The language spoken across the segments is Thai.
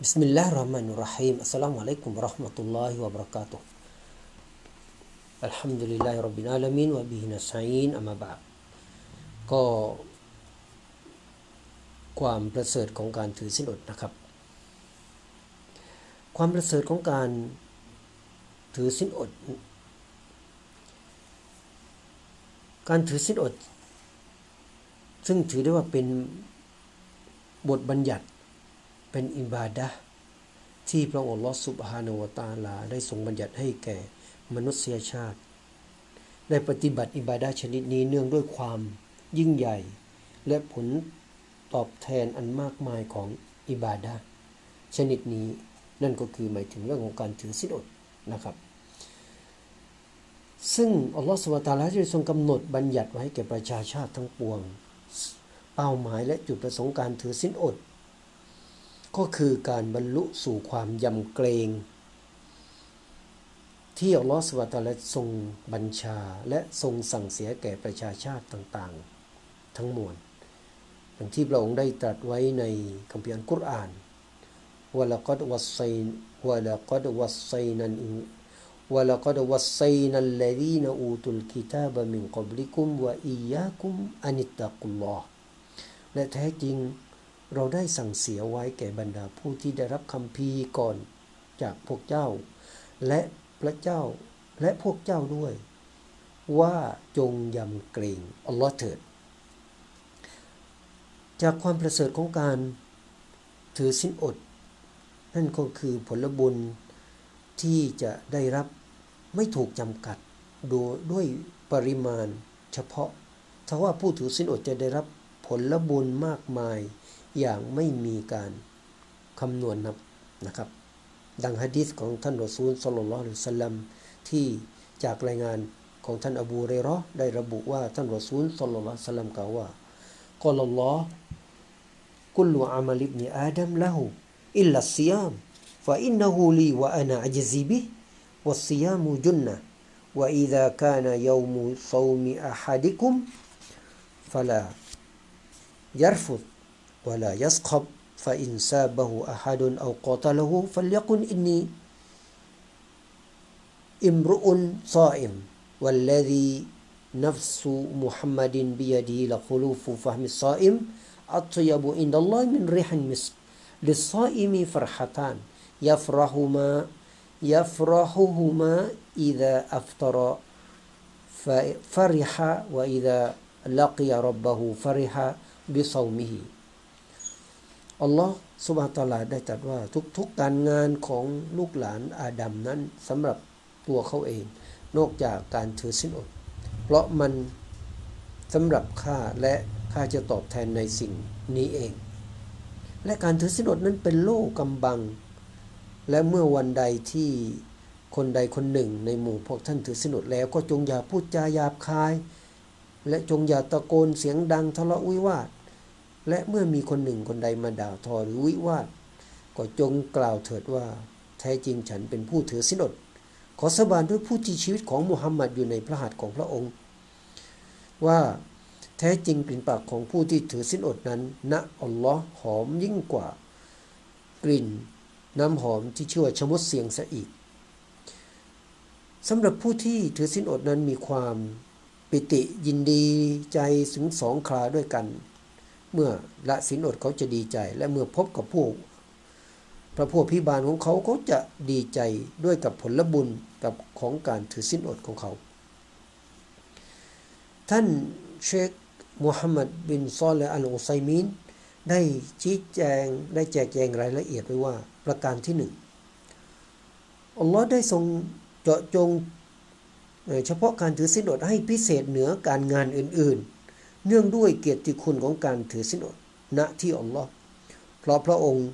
بسم الله الرحمن الرحيم السلام عليكم ورحمة الله وبركاته الحمد لله رب العالمين وبه نستعين أما بعد ก็ความประเสริฐของการถือสินอดนะครับ ความประเสริฐของการถือสินอด การถือสินอด ซึ่งถือได้ว่าเป็นบทบัญญัติ เป็นอิบาดะที่พระองค์ลอสุบฮานวตาลา ได้ทรงบัญญัติให้แก่มนุษยชาติ ได้ปฏิบัติอิบาดะชนิดนี้เนื่องด้วยความยิ่งใหญ่ และผลตอบแทนอันมากมายของอิบาดะชนิดนี้นั่นก็คือหมายถึงเรื่องของการถือศีลอดนะครับ ซึ่งอัลลอฮฺสุบฮานะฮูวตาลาได้ทรงกำหนดบัญญัติไว้แก่ประชาชาติทั้งปวง เป้าหมายและจุดประสงค์การถือศีลอด ก็คือการบรรลุสู่ความยำเกรง ที่อัลลอฮฺสุบฮานะฮูวะตาลาทรงบัญชาและทรงสั่งเสียแก่ประชาชาติต่างๆ ทั้งมวลอย่างที่พระองค์ได้ตรัสไว้ในคัมภีร์อัลกุรอานวะละกัดวัสไซวะละกัดวัสไซนันวะละกัดวัสไซนัลลดีนอูตุลกิตาบมินกับลิกุมวะอียากุมอานิตตะกุลลอฮ์และแท้จริง เราได้สั่งเสียไว้แก่บรรดาผู้ที่ได้รับคำพีก่อนจากพวกเจ้า และพระเจ้าและพวกเจ้าด้วย ว่าจงยำเกรงอัลลอฮ์เถิด จากความประเสริฐของการถือสินอด นั่นก็คือผลบุญที่จะได้รับไม่ถูกจำกัดโดยด้วยปริมาณเฉพาะถ้าว่าผู้ถือสินอดจะได้รับผลบุญมากมาย อย่างไม่มีการคำนวณนับนะครับ ดังฮะดีษของท่านรอซูลสลลัลลอฮุอะลัยฮิวะสัลลัมที่จากรายงานของท่านอบูเรรอห์ได้ระบุว่าท่านรอซูลสลลัลลอฮุอะลัยฮิวะสัลลัมกล่าวว่ากอลัลลอฮ์กุลอามัลอิบนิอาดัมละหูอิลลัสซิยามฟะอินนะฮูลีวะอานะอัจซีบิวัสซิยามุจุนนะ وإذا كان يوم صوم أحدكم فلا يرفض ولا يسخب فإن سابه أحد أو قاتله فليقل إني امرؤ صائم والذي نفس محمد بيده لخلوف فهم الصائم أطيب عند الله من ريح المسك. للصائم فرحتان يفرحهما يفرحهما إذا أفطر فرح وإذا لقي ربه فرح بصومه. อัลลอฮ์สุบฮานตลาได้ตรัสว่าทุกๆการงานของลูกหลานอาดัมนั้นสำหรับตัวเขาเอง นอกจากการถือสินอด เพราะมันสำหรับข้าและข้าจะตอบแทนในสิ่งนี้เอง และการถือสินอดนั้นเป็นโล่กำบัง และเมื่อวันใดที่คนใดคนหนึ่งในหมู่พวกท่านถือสินอดแล้วก็จงอย่าพูดจาหยาบคาย และจงอย่าตะโกนเสียงดังทะเลาะวิวาท และเมื่อมีคนหนึ่งคนใดมาด่าทอหรือวิวาท ก็จงกล่าวเถิดว่า แท้จริงฉันเป็นผู้ถือสินอด ขอสาบานด้วยผู้ที่ชีวิตของมุฮัมมัดอยู่ในพระหัตถ์ของพระองค์ ว่าแท้จริงกลิ่นปากของผู้ที่ถือสินอดนั้นณอัลลอฮ์หอมยิ่งกว่า กลิ่นน้ำหอมที่ชื่อว่าชมดเสียงซะอีกสำหรับผู้ที่ถือสินอดนั้นมีความปิติยินดีใจถึงสองคราด้วยกัน เมื่อละสินอดเขาจะดีใจ และเมื่อพบกับผู้พระผู้พิบาลของเขาเขาจะดีใจด้วยกับผลบุญกับของการถือสินอดของเขา ท่านเชคมูฮัมหมัดบินซอลและอัลอุไซมีนได้ชี้แจงได้แจกแจงรายละเอียดไว้ว่าประการที่หนึ่งอัลลอฮ์ได้ทรงเจาะจงเฉพาะการถือศีลอดให้พิเศษเหนือการงานอื่นๆ เนื่องด้วยเกียรติคุณของการถือศีลอดณที่อัลลอฮ์เพราะพระองค์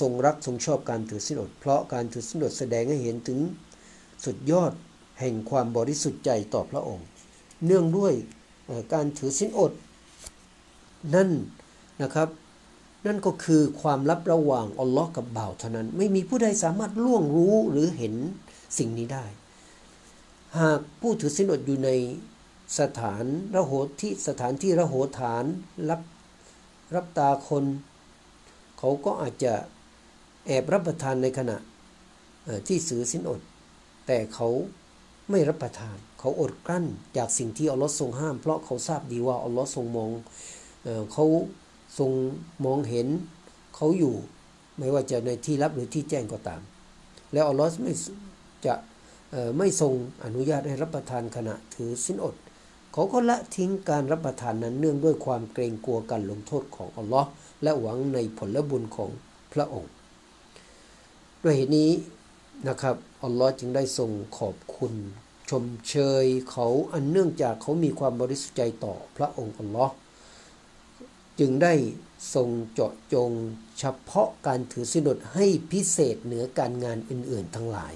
ทรงรักทรงชอบการถือศีลอด เพราะการถือศีลอดแสดงให้เห็นถึงสุดยอดแห่งความบริสุทธิ์ใจต่อพระองค์ เนื่องด้วยการถือศีลอดนั่นนะครับ นั่นก็คือความลับระหว่างอัลลอฮ์กับบ่าวเท่านั้น ไม่มีผู้ใดสามารถล่วงรู้หรือเห็นสิ่งนี้ได้ หากผู้ถือศีลอดอยู่ใน สถานระโหที่สถานที่ระโหฐานรับรับตาคน เขาก็อาจจะแอบรับประทานในขณะที่สือสินอด แต่เขาไม่รับประทาน เขาอดกลั้นจากสิ่งที่อัลลอฮ์ทรงห้าม เพราะเขาทราบดีว่าอัลลอฮ์ทรงมองเขาทรงมองเห็นเขาอยู่ไม่ว่าจะในที่ลับหรือที่แจ้งก็ตาม แล้วอัลลอฮ์ไม่จะไม่ทรงอนุญาตให้รับประทานขณะถือสินอด เขาก็ละทิ้งการรับประทานนั้นเนื่องด้วยความเกรงกลัวการลงโทษของอัลลอฮ์และหวังในผลบุญของพระองค์ ด้วยเหตุนี้นะครับอัลลอฮ์จึงได้ทรงขอบคุณชมเชยเขาอันเนื่องจากเขามีความบริสุทธิ์ใจต่อพระองค์อัลลอฮ์จึงได้ทรงเจาะจงเฉพาะการถือสินอดให้พิเศษเหนือการงานอื่น ๆ ทั้งหลาย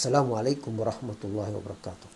สลามุอะลัยกุมราะห์มะตุลลอฮิวะบราะกาตุ